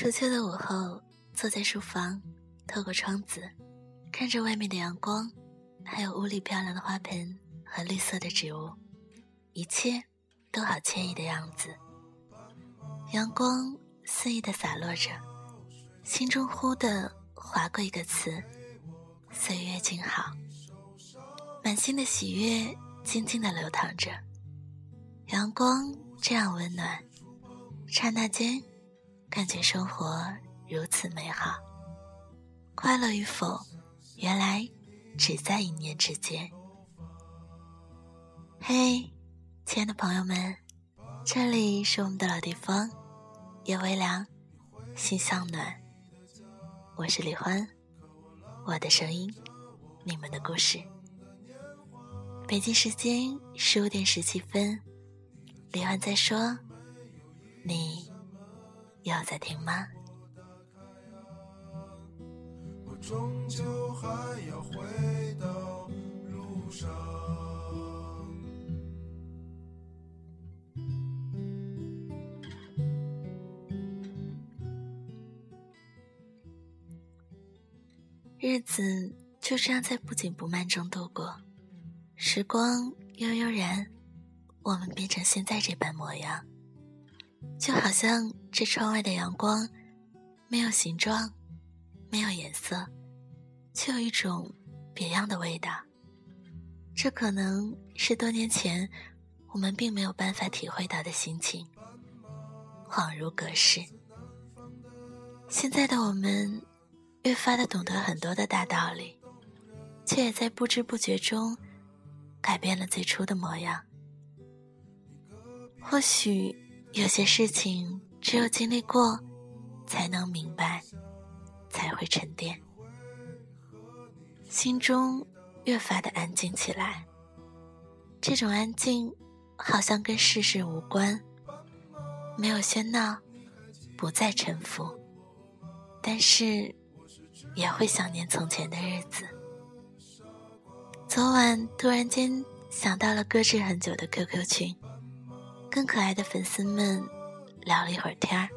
初秋的午后，坐在书房，透过窗子，看着外面的阳光，还有屋里漂亮的花盆和绿色的植物，一切都好惬意的样子。阳光肆意的洒落着，心中忽的划过一个词：岁月静好。满心的喜悦静静的流淌着，阳光这样温暖，刹那间，感觉生活如此美好。快乐与否，原来只在一念之间。嘿，亲爱的朋友们，这里是我们的老地方。夜微凉，心向暖。我是李欢，我的声音，你们的故事。北京时间十五点十七分，李欢在说，你有在听吗？我终究还要回到路上。日子就这样在不紧不慢中度过，时光悠悠然，我们变成现在这般模样，就好像这窗外的阳光，没有形状，没有颜色，却有一种别样的味道。这可能是多年前我们并没有办法体会到的心情，恍如隔世。现在的我们。越发的懂得很多的大道理，却也在不知不觉中改变了最初的模样。或许有些事情只有经历过，才能明白，才会沉淀。心中越发的安静起来，这种安静好像跟世事无关，没有喧闹，不再沉浮，但是。也会想念从前的日子。昨晚突然间想到了搁置很久的 QQ 群，跟可爱的粉丝们聊了一会儿天儿。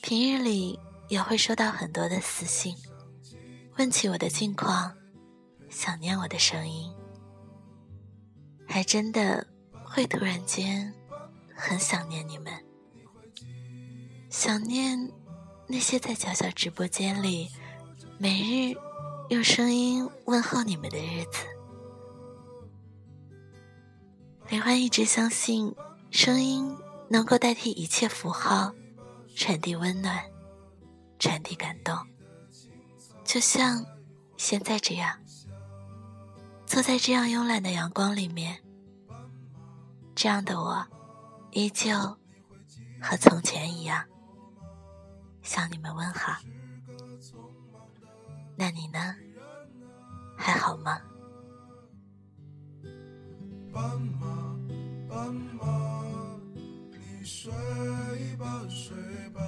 平日里也会收到很多的私信，问起我的近况，想念我的声音，还真的会突然间很想念你们，想念那些在小小直播间里。每日用声音问候你们的日子，李欢一直相信声音能够代替一切符号，传递温暖，传递感动。就像现在这样，坐在这样慵懒的阳光里面，这样的我，依旧和从前一样，向你们问好。那你呢？还好吗？斑马，斑马，你睡吧，睡吧，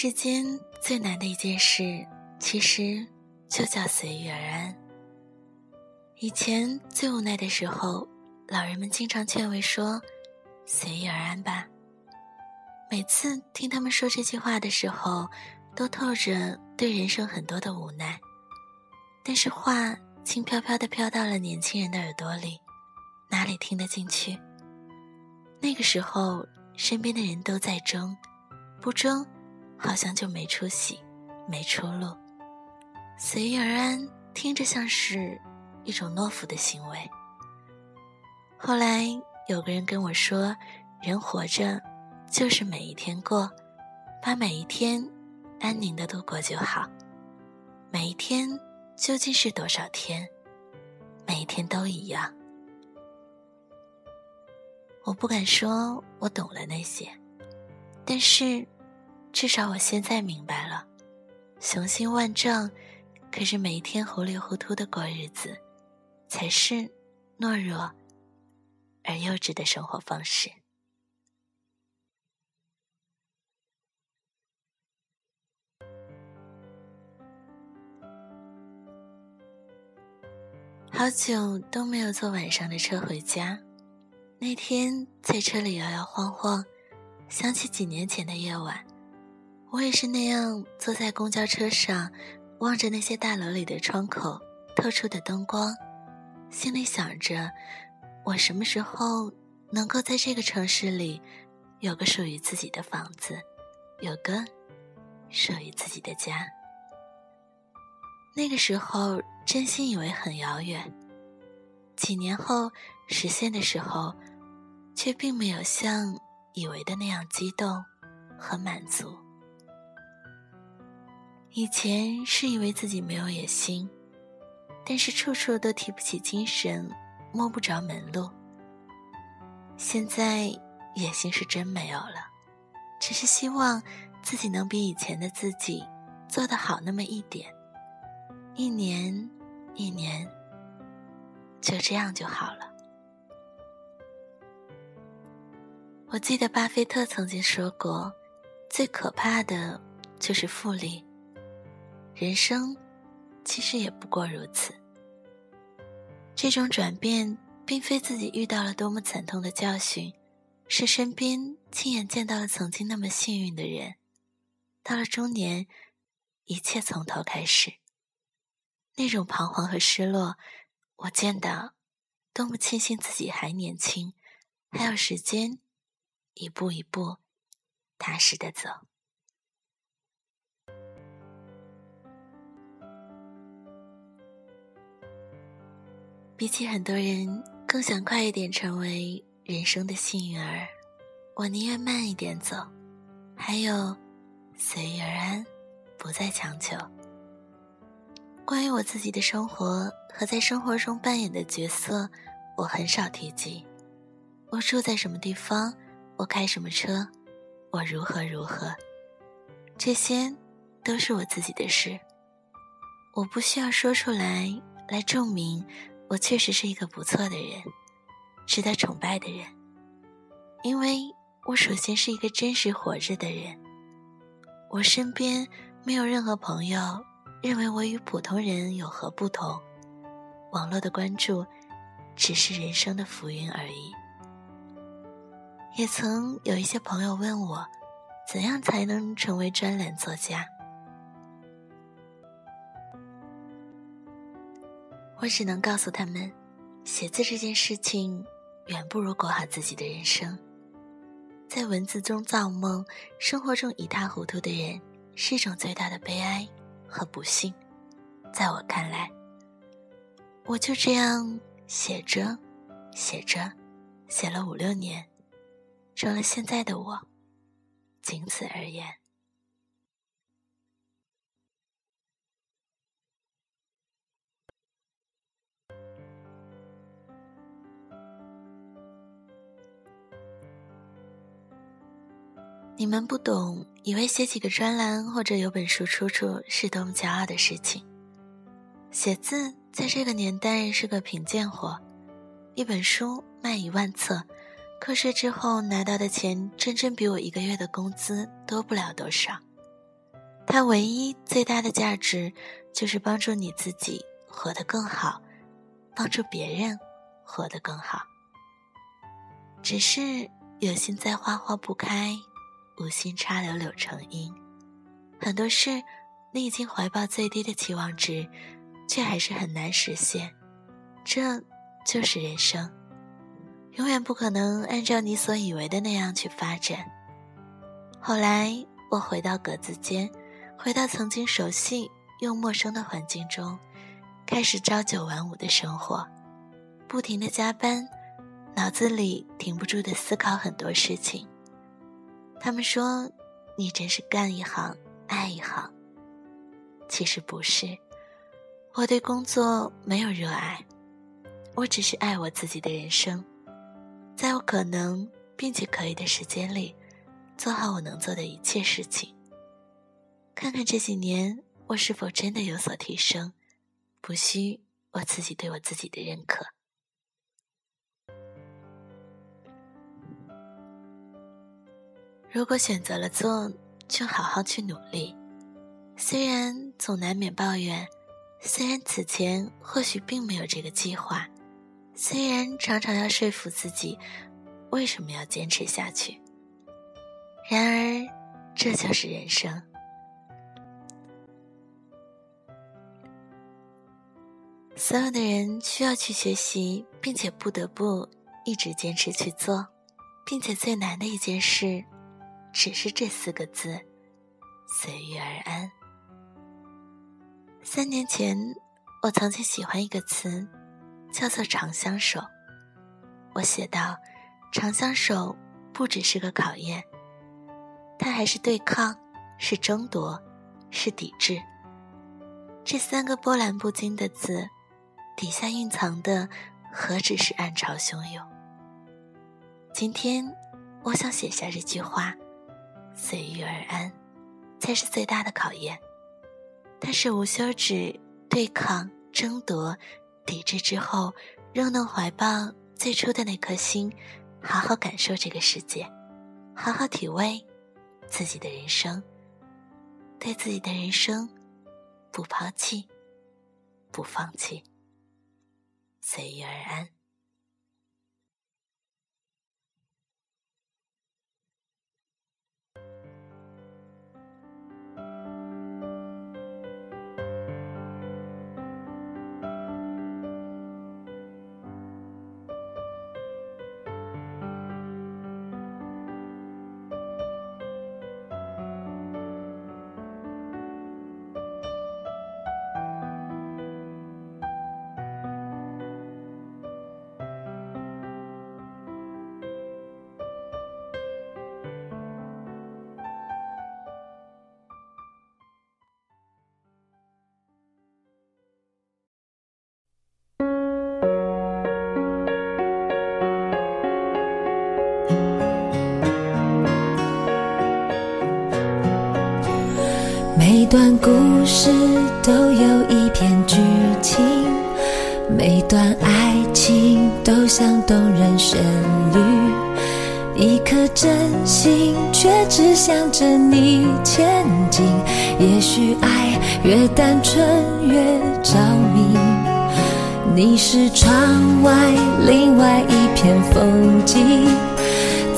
世间最难的一件事，其实就叫随遇而安。以前最无奈的时候，老人们经常劝慰说：“随遇而安吧。”每次听他们说这句话的时候，都透着对人生很多的无奈，但是话轻飘飘的飘到了年轻人的耳朵里，哪里听得进去？那个时候，身边的人都在争，不争，好像就没出息，没出路。随遇而安，听着像是一种懦夫的行为。后来有个人跟我说：“人活着，就是每一天过，把每一天安宁的度过就好。每一天究竟是多少天？每一天都一样。”我不敢说我懂了那些，但是至少我现在明白了，雄心万丈，可是每一天糊里糊涂的过日子，才是懦弱而幼稚的生活方式。好久都没有坐晚上的车回家。那天在车里摇摇晃晃，想起几年前的夜晚，我也是那样坐在公交车上，望着那些大楼里的窗口透出的灯光，心里想着，我什么时候能够在这个城市里有个属于自己的房子，有个属于自己的家。那个时候真心以为很遥远，几年后实现的时候。却并没有像以为的那样激动和满足。以前是以为自己没有野心，但是处处都提不起精神，摸不着门路。现在野心是真没有了，只是希望自己能比以前的自己做得好那么一点。一年，一年，就这样就好了。我记得巴菲特曾经说过：“最可怕的就是复利。”人生其实也不过如此。这种转变并非自己遇到了多么惨痛的教训，是身边亲眼见到了曾经那么幸运的人。到了中年，一切从头开始。那种彷徨和失落，我见到，多么庆幸自己还年轻，还有时间。一步一步，踏实的走。比起很多人，更想快一点成为人生的幸运儿，我宁愿慢一点走。还有，随遇而安，不再强求。关于我自己的生活和在生活中扮演的角色，我很少提及。我住在什么地方？我开什么车，我如何如何，这些都是我自己的事。我不需要说出来来证明我确实是一个不错的人，值得崇拜的人，因为我首先是一个真实活着的人。我身边没有任何朋友认为我与普通人有何不同，网络的关注只是人生的浮云而已。也曾有一些朋友问我，怎样才能成为专栏作家？我只能告诉他们，写字这件事情远不如过好自己的人生。在文字中造梦，生活中一塌糊涂的人，是一种最大的悲哀和不幸。在我看来，我就这样写着，写着，写了五六年。成了现在的我，仅此而言。你们不懂，以为写几个专栏或者有本书出出是多么骄傲的事情。写字在这个年代是个贫贱活，一本书卖一万册。课税之后拿到的钱，真正比我一个月的工资多不了多少。它唯一最大的价值，就是帮助你自己活得更好，帮助别人活得更好。只是有心栽花花不开，无心插柳柳成荫。很多事，你已经怀抱最低的期望值，却还是很难实现。这就是人生，永远不可能按照你所以为的那样去发展。后来，我回到格子间，回到曾经熟悉又陌生的环境中，开始朝九晚五的生活，不停的加班，脑子里停不住的思考很多事情。他们说：“你真是干一行爱一行。”其实不是，我对工作没有热爱，我只是爱我自己的人生，在我可能并且可以的时间里。做好我能做的一切事情。看看这几年我是否真的有所提升，不需我自己对我自己的认可。如果选择了做，就好好去努力。虽然总难免抱怨，虽然此前或许并没有这个计划，虽然常常要说服自己为什么要坚持下去。然而，这就是人生。所有的人需要去学习，并且不得不一直坚持去做，并且最难的一件事，只是这四个字：随遇而安。三年前，我曾经喜欢一个词，叫做“长相守”。我写道：“长相守不只是个考验。”它还是对抗，是争夺，是抵制。这三个波澜不惊的字，底下蕴藏的何止是暗潮汹涌？今天，我想写下这句话：随遇而安，才是最大的考验。它是无休止对抗、争夺、抵制之后，仍能怀抱最初的那颗心，好好感受这个世界，好好体味。自己的人生，对自己的人生，不抛弃，不放弃，随遇而安。每段故事都有一篇剧情，每段爱情都像动人旋律。一颗真心却只向着你前进。也许爱越单纯越着迷。你是窗外另外一片风景，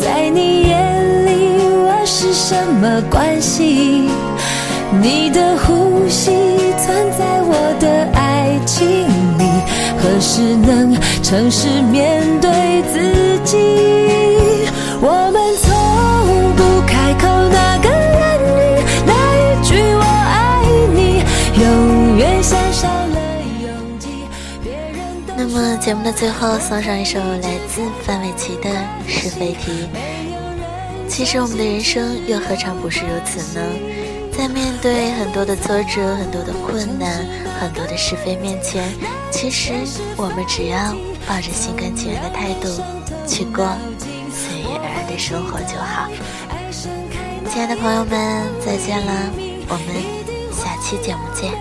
在你眼里我是什么关系？你的呼吸存在我的爱情里，何时能诚实面对自己？我们从不开口那个言语，那一句我爱你，永远像少了勇气。别人那么节目的最后送上一首来自范玮琪的《是非题》。其实我们的人生又何尝不是如此呢？在面对很多的挫折、很多的困难、很多的是非面前，其实我们只要抱着心甘情愿的态度去过随遇而安的生活就好。亲爱的朋友们，再见了，我们下期节目见，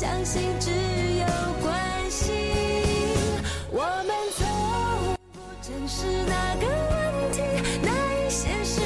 相信只有关系，我们从不正视那个问题，那一些事。